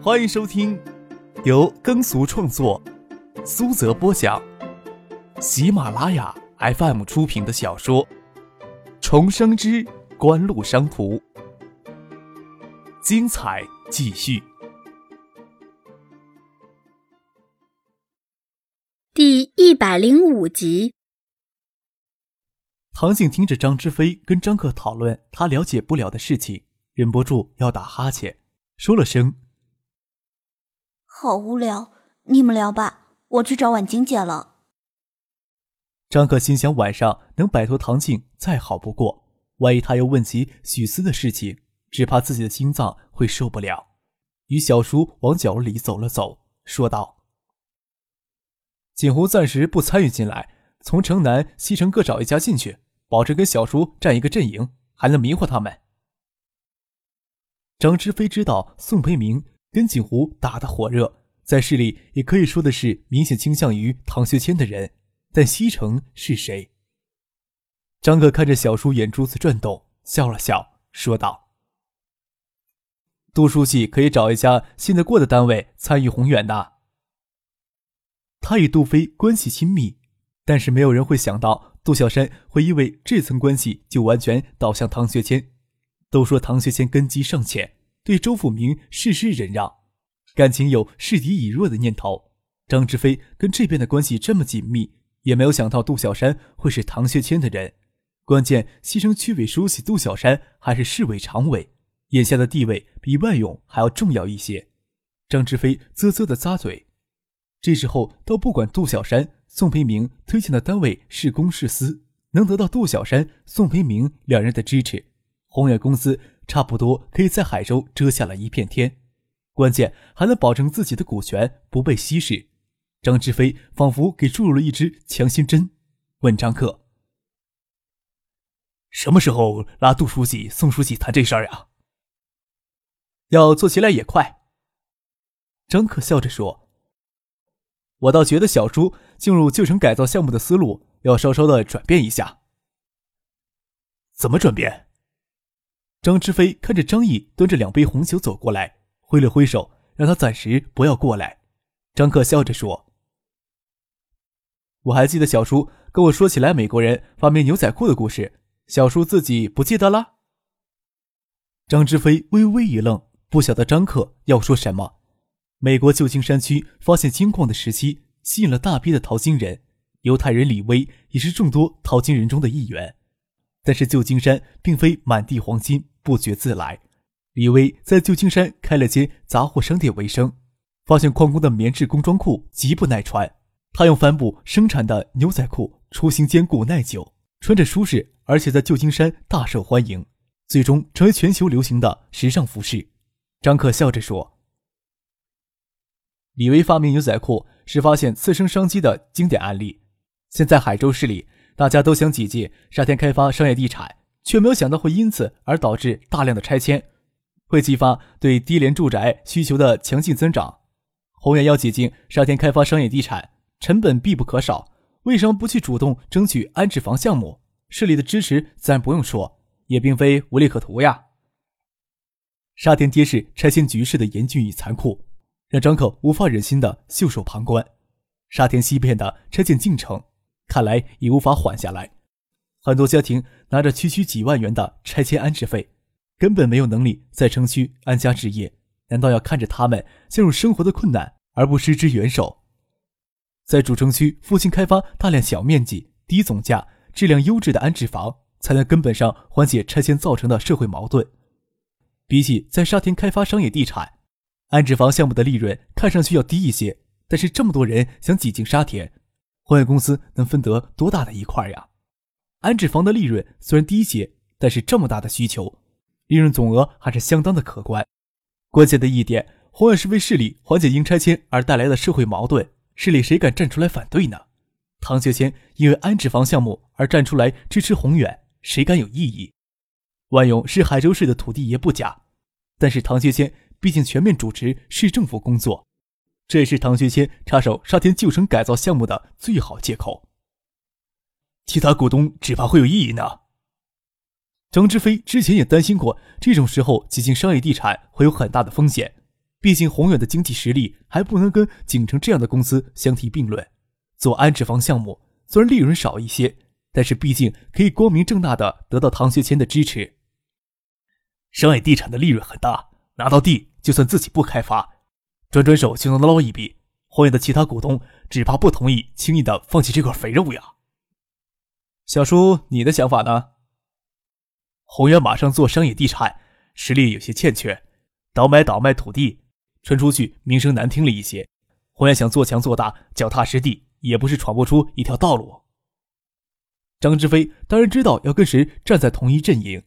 欢迎收听由耕俗创作、苏泽播讲、喜马拉雅 FM 出品的小说《重生之官路商途》，精彩继续，第一百零五集。唐静听着张之飞跟张克讨论他了解不了的事情，忍不住要打哈欠，说了声。好无聊，你们聊吧，我去找婉晴姐了。张克心想，晚上能摆脱唐静再好不过，万一他又问起许思的事情，只怕自己的心脏会受不了。与小叔往角落里走了走，说道：“锦湖暂时不参与进来，从城南、西城各找一家进去，保证跟小叔站一个阵营，还能迷惑他们。”张之飞知道宋培明。跟景湖打得火热，在市里也可以说的是明显倾向于唐学谦的人。但西城是谁？张克看着小叔眼珠子转动，笑了笑，说道：“杜书记可以找一家信得过的单位参与宏远的。他与杜飞关系亲密，但是没有人会想到杜小山会因为这层关系就完全倒向唐学谦。都说唐学谦根基尚浅。”对周富明事事忍让，感情有示敌以弱的念头。张志飞跟这边的关系这么紧密，也没有想到杜小山会是唐学谦的人。关键西城区委书记杜小山还是市委常委，眼下的地位比万勇还要重要一些。张志飞啧啧的咂嘴。这时候倒不管杜小山、宋培明推荐的单位是公是私，能得到杜小山、宋培明两人的支持，宏远公司。差不多可以在海州遮下了一片天，关键还能保证自己的股权不被稀释。张志飞仿佛给注入了一支强心针，问张克：“什么时候拉杜书记、宋书记谈这事儿呀？”要做起来也快。张克笑着说：“我倒觉得小朱进入旧城改造项目的思路要稍稍的转变一下。怎么转变？”张之飞看着张毅端着两杯红酒走过来，挥了挥手，让他暂时不要过来。张克笑着说：“我还记得小叔跟我说起来美国人发明牛仔裤的故事，小叔自己不记得了。”张之飞微微一愣，不晓得张克要说什么。美国旧金山区发现金矿的时期，吸引了大批的淘金人，犹太人李威也是众多淘金人中的一员。但是旧金山并非满地黄金不觉自来，李威在旧金山开了间杂货商店为生，发现矿工的棉质工装裤极不耐穿，他用帆布生产的牛仔裤出型坚固耐久，穿着舒适，而且在旧金山大受欢迎，最终成为全球流行的时尚服饰。张克笑着说：“李威发明牛仔裤是发现次生商机的经典案例，现在海州市里。”大家都想挤进沙田开发商业地产，却没有想到会因此而导致大量的拆迁，会激发对低廉住宅需求的强劲增长。宏远要挤进沙田开发商业地产，成本必不可少。为什么不去主动争取安置房项目？市里的支持自然不用说，也并非无利可图呀。沙田街市拆迁局势的严峻与残酷，让张克无法忍心的袖手旁观。沙田西边的拆迁进程。看来已无法缓下来，很多家庭拿着区区几万元的拆迁安置费，根本没有能力在城区安家置业。难道要看着他们陷入生活的困难而不施之援手？在主城区附近开发大量小面积、低总价、质量优质的安置房，才能根本上缓解拆迁造成的社会矛盾。比起在沙田开发商业地产，安置房项目的利润看上去要低一些，但是这么多人想挤进沙田。宏远公司能分得多大的一块呀？安置房的利润虽然低些，但是这么大的需求，利润总额还是相当的可观。关键的一点，宏远是为市里缓解因拆迁而带来的社会矛盾，市里谁敢站出来反对呢？唐学谦因为安置房项目而站出来支持宏远，谁敢有异议？万勇是海州市的土地爷不假，但是唐学谦毕竟全面主持市政府工作。这也是唐学谦插手沙田旧城改造项目的最好借口。其他股东只怕会有异议呢。张之飞之前也担心过，这种时候挤进商业地产会有很大的风险。毕竟宏远的经济实力还不能跟景城这样的公司相提并论。做安置房项目虽然利润少一些，但是毕竟可以光明正大的得到唐学谦的支持。商业地产的利润很大，拿到地就算自己不开发，转转手就能捞一笔。宏远的其他股东只怕不同意轻易的放弃这块肥肉呀。小叔，你的想法呢？宏远马上做商业地产，实力有些欠缺，倒买倒卖土地，传出去名声难听了一些。宏远想做强做大，脚踏实地，也不是闯不出一条道路。张志飞当然知道要跟谁站在同一阵营。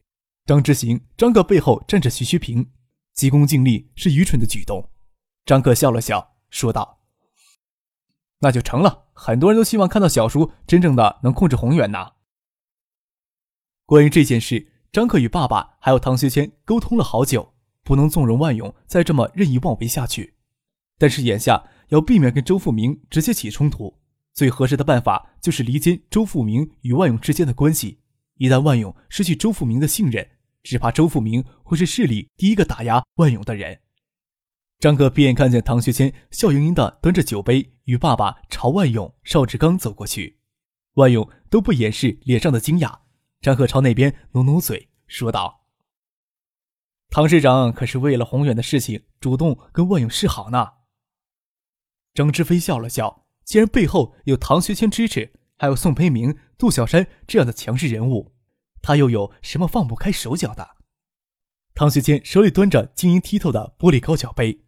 张之行、张克背后站着徐徐平，急功近利是愚蠢的举动。张克笑了笑，说道。那就成了，很多人都希望看到小叔真正的能控制宏远呐。关于这件事，张克与爸爸还有唐学谦沟通了好久，不能纵容万勇再这么任意妄为下去。但是眼下要避免跟周富明直接起冲突，最合适的办法就是离间周富明与万勇之间的关系。一旦万勇失去周富明的信任，只怕周富明会是市里第一个打压万勇的人。张克闭眼看见唐学谦笑盈盈的端着酒杯，与爸爸朝万勇、邵志刚走过去。万勇都不掩饰脸上的惊讶。张克朝那边努努嘴，说道：“唐市长可是为了宏远的事情，主动跟万勇示好呢。”张之飞笑了笑，既然背后有唐学谦支持，还有宋培明、杜小山这样的强势人物，他又有什么放不开手脚的？唐学谦手里端着晶莹剔透的玻璃高脚杯。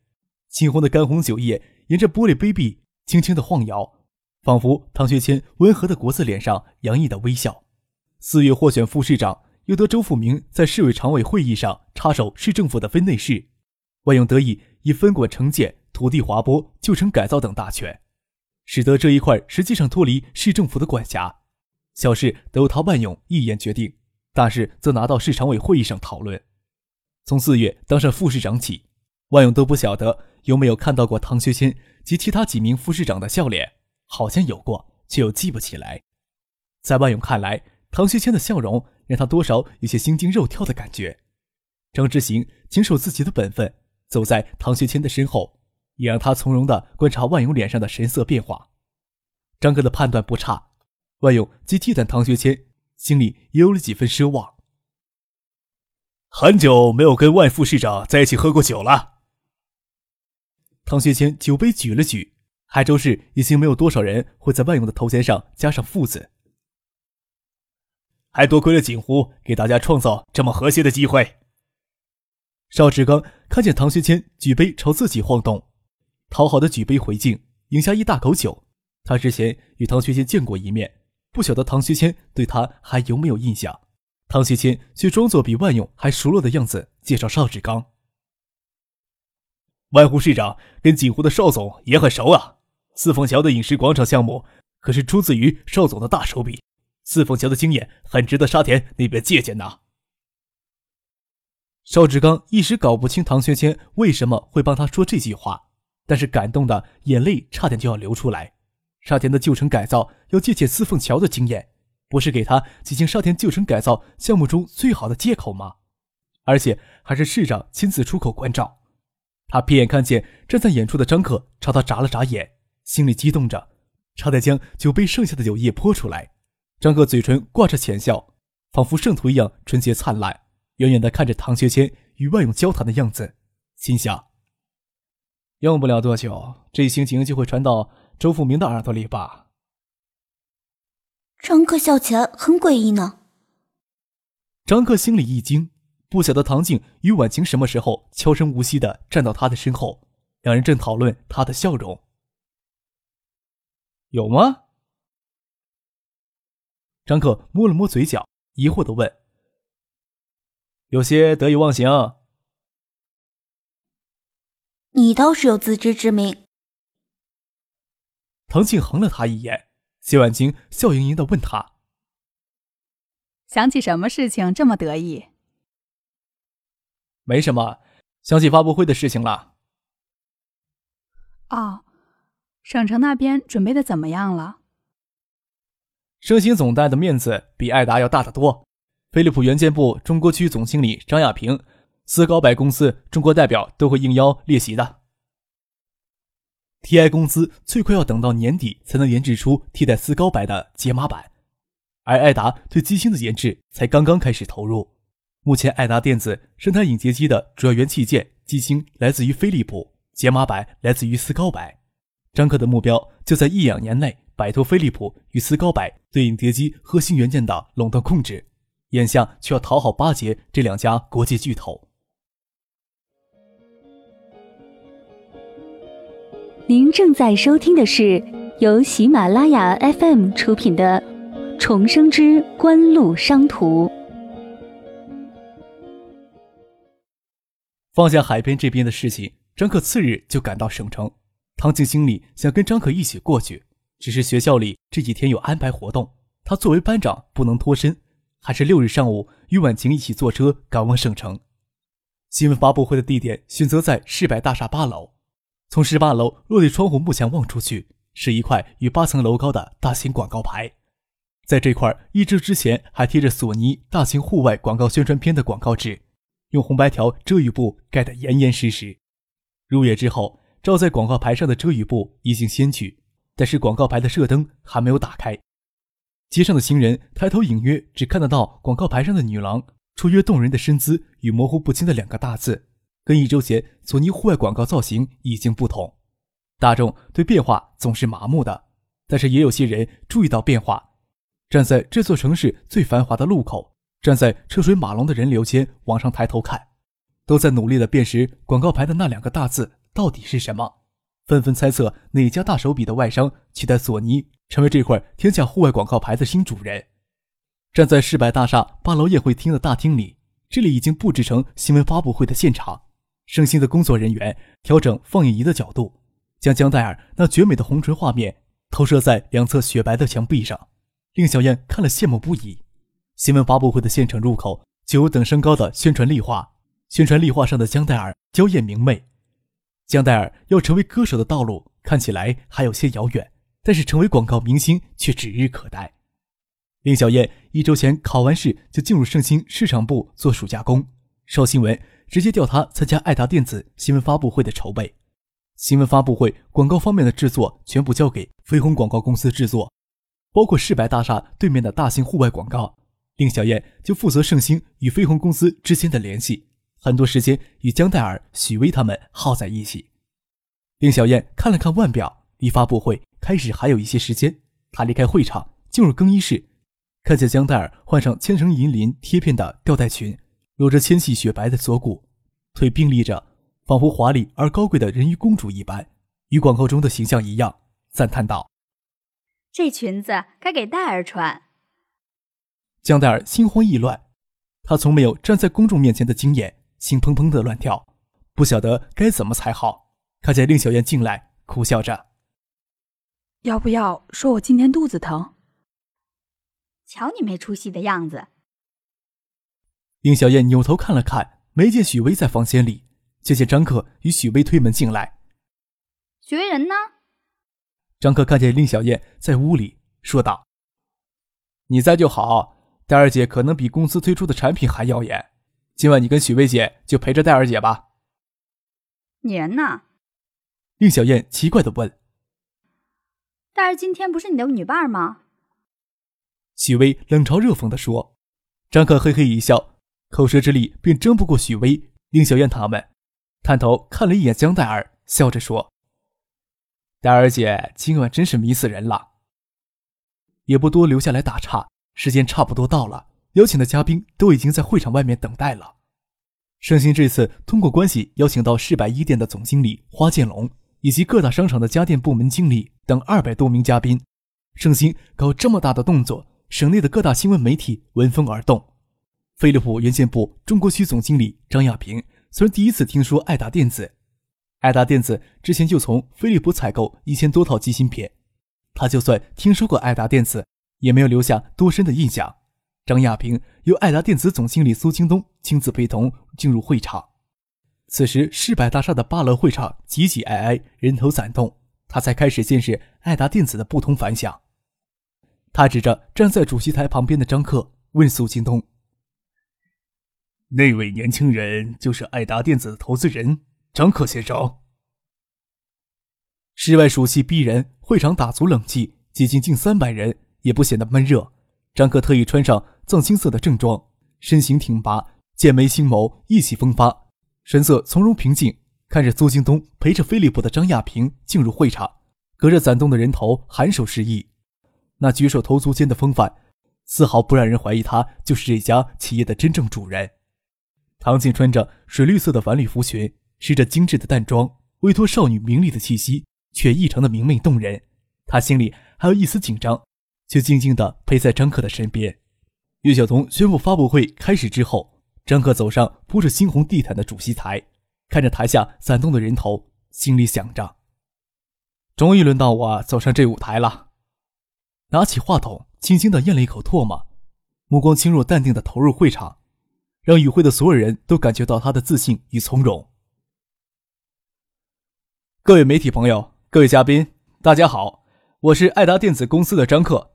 青红的干红酒液沿着玻璃杯壁轻轻的晃摇，仿佛唐学谦温和的国字脸上洋溢的微笑。四月获选副市长，又得周富明在市委常委会议上插手市政府的分内事，万勇得以以分管城建、土地划拨、旧城改造等大权，使得这一块实际上脱离市政府的管辖，小事都由他万勇一言决定，大事则拿到市常委会议上讨论。从四月当上副市长起，万勇都不晓得。有没有看到过唐学谦及其他几名副市长的笑脸？好像有过，却又记不起来。在万勇看来，唐学谦的笑容让他多少有些心惊肉跳的感觉。张之行谨守自己的本分，走在唐学谦的身后，也让他从容地观察万勇脸上的神色变化。张哥的判断不差，万勇既忌惮唐学谦，心里也有了几分奢望。很久没有跟万副市长在一起喝过酒了。唐学谦酒杯举了举，海州市已经没有多少人会在万勇的头衔上加上“父”字，还多亏了锦湖给大家创造这么和谐的机会。邵志刚看见唐学谦举杯朝自己晃动，讨好的举杯回敬，饮下一大口酒。他之前与唐学谦见过一面，不晓得唐学谦对他还有没有印象。唐学谦却装作比万勇还熟络的样子，介绍邵志刚。万湖市长跟锦湖的邵总也很熟啊。四凤桥的饮食广场项目可是出自于邵总的大手笔，四凤桥的经验很值得沙田那边借鉴呐。邵志刚一时搞不清唐学谦为什么会帮他说这句话，但是感动的眼泪差点就要流出来。沙田的旧城改造要借鉴四凤桥的经验，不是给他进行沙田旧城改造项目中最好的借口吗？而且还是市长亲自出口关照。他瞥眼看见站在远处的张克，朝他眨了眨眼，心里激动着，差点将酒杯剩下的酒液泼出来。张克嘴唇挂着浅笑，仿佛圣徒一样纯洁灿烂，远远地看着唐学谦与万勇交谈的样子，心想：用不了多久，这心情就会传到周富明的耳朵里吧。张克笑起来很诡异呢。张克心里一惊。不晓得唐静与婉晴什么时候悄声无息的站到他的身后，两人正讨论他的笑容。有吗？张克摸了摸嘴角，疑惑的问：“有些得意忘形。”你倒是有自知之明。唐静横了他一眼，谢婉晴笑盈盈的问他：“想起什么事情这么得意？”没什么，想起发布会的事情了。哦，省城那边准备的怎么样了？盛兴总代的面子比艾达要大得多。飞利浦元件部中国区总经理张亚平斯高柏公司中国代表都会应邀列席的。TI 公司最快要等到年底才能研制出替代斯高柏的解码版，而艾达对机芯的研制才刚刚开始投入。目前，爱达电子生产影碟机的主要元器件机芯来自于飞利浦，解码板来自于斯高柏。张克的目标就在一两年内摆脱飞利浦与斯高柏对影碟机核心元件的垄断控制，眼下却要讨好巴结这两家国际巨头。您正在收听的是由喜马拉雅 FM 出品的《重生之官路商途》。放下海边这边的事情，张可次日就赶到省城。唐静心里想跟张可一起过去，只是学校里这几天有安排活动，他作为班长不能脱身，还是六日上午与婉晴一起坐车赶往省城。新闻发布会的地点选择在世百大厦八楼。从十八楼落地窗户幕墙望出去，是一块与八层楼高的大型广告牌。在这块一直之前还贴着索尼大型户外广告宣传片的广告纸，用红白条遮雨布盖得严严实实。入夜之后，照在广告牌上的遮雨布已经掀去，但是广告牌的射灯还没有打开。街上的行人抬头隐约只看得到广告牌上的女郎出约动人的身姿与模糊不清的两个大字。跟一周前索尼户外广告造型已经不同，大众对变化总是麻木的，但是也有些人注意到变化。站在这座城市最繁华的路口，站在车水马龙的人流间往上抬头看，都在努力的辨识广告牌的那两个大字到底是什么，纷纷猜测哪家大手笔的外商期待索尼成为这块天下户外广告牌的新主人。站在世百大厦八楼宴会厅的大厅里，这里已经布置成新闻发布会的现场。盛兴的工作人员调整放映仪的角度，将江黛儿那绝美的红唇画面投射在两侧雪白的墙壁上。令小燕看了羡慕不已。新闻发布会的现场入口就有等身高的宣传立画，宣传立画上的江黛儿娇艳明媚。江黛儿要成为歌手的道路看起来还有些遥远，但是成为广告明星却指日可待。林小燕一周前考完试就进入盛兴市场部做暑假工，邵新闻。直接调她参加爱达电子新闻发布会的筹备，新闻发布会广告方面的制作全部交给飞鸿广告公司制作，包括世白大厦对面的大型户外广告。令小燕就负责盛兴与飞鸿公司之间的联系，很多时间与江黛儿、许巍他们耗在一起。令小燕看了看腕表，离发布会开始还有一些时间，她离开会场进入更衣室，看见江黛儿换上千层银鳞贴片的吊带裙。有着纤细雪白的锁骨，腿并立着，仿佛华丽而高贵的人鱼公主一般，与广告中的形象一样。赞叹道：“这裙子该给戴儿穿。”江黛儿心慌意乱，她从没有站在公众面前的经验，心砰砰的乱跳，不晓得该怎么才好。看见令小燕进来，苦笑着：“要不要说我今天肚子疼？瞧你没出息的样子。”令小燕扭头看了看，没见许巍在房间里，就见张克与许巍推门进来。许巍人呢？张克看见令小燕在屋里，说道：“你在就好，戴尔姐可能比公司推出的产品还耀眼。今晚你跟许薇姐就陪着戴尔姐吧。”你人呢？令小燕奇怪的问：“戴尔今天不是你的女伴吗？”许巍冷嘲热讽的说。张克嘿嘿一笑。口舌之力便争不过许巍、令小燕他们，探头看了一眼江黛儿，笑着说：“黛儿姐今晚真是迷死人了。”也不多留下来打岔，时间差不多到了，邀请的嘉宾都已经在会场外面等待了。盛兴这次通过关系邀请到世百一店的总经理花建龙，以及各大商场的家电部门经理等二百多名嘉宾。盛兴搞这么大的动作，省内的各大新闻媒体闻风而动。飞利浦元件部中国区总经理张亚平虽然第一次听说爱达电子，爱达电子之前就从飞利浦采购一千多套机芯片，他就算听说过爱达电子，也没有留下多深的印象。张亚平由爱达电子总经理苏京东亲自陪同进入会场，此时世百大厦的八楼会场挤挤挨挨，人头攒动，他才开始见识爱达电子的不同凡响。他指着站在主席台旁边的张克，问苏京东。那位年轻人就是爱达电子的投资人张克先生。室外暑气逼人，会场打足冷气，挤进近三百人也不显得闷热。张克特意穿上藏青色的正装，身形挺拔，剑眉星眸，意气风发，神色从容平静。看着苏京东陪着飞利浦的张亚平进入会场，隔着攒动的人头颔首示意，那举手投足间的风范，丝毫不让人怀疑他就是这家企业的真正主人。唐静穿着水绿色的晚礼服裙，施着精致的淡妆，委托少女明丽的气息。却异常的明媚动人，他心里还有一丝紧张，却静静地陪在张克的身边。岳晓彤宣布发布会开始之后，张克走上铺着猩红地毯的主席台，看着台下攒动的人头，心里想着：终于轮到我走上这舞台了。拿起话筒，轻轻地咽了一口唾沫，目光轻若淡定地投入会场，让与会的所有人都感觉到他的自信与从容。各位媒体朋友。各位嘉宾，大家好，我是爱达电子公司的张克。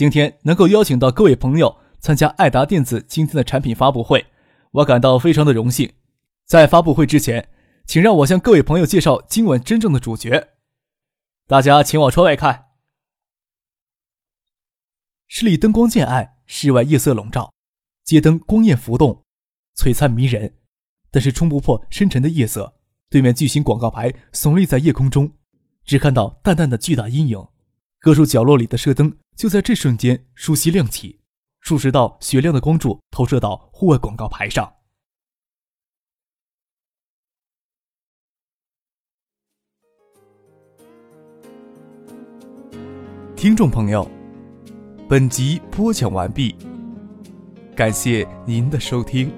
今天能够邀请到各位朋友参加爱达电子今天的产品发布会，我感到非常的荣幸。在发布会之前，请让我向各位朋友介绍今晚真正的主角。大家请往窗外看，室里灯光渐暗，室外夜色笼罩，街灯光焰浮动，璀璨迷人，但是冲不破深沉的夜色。对面巨型广告牌耸立在夜空中。只看到淡淡的巨大阴影，各处角落里的射灯就在这瞬间熟悉亮起，数十道雪亮的光柱投射到户外广告牌上。听众朋友，本集播讲完毕，感谢您的收听。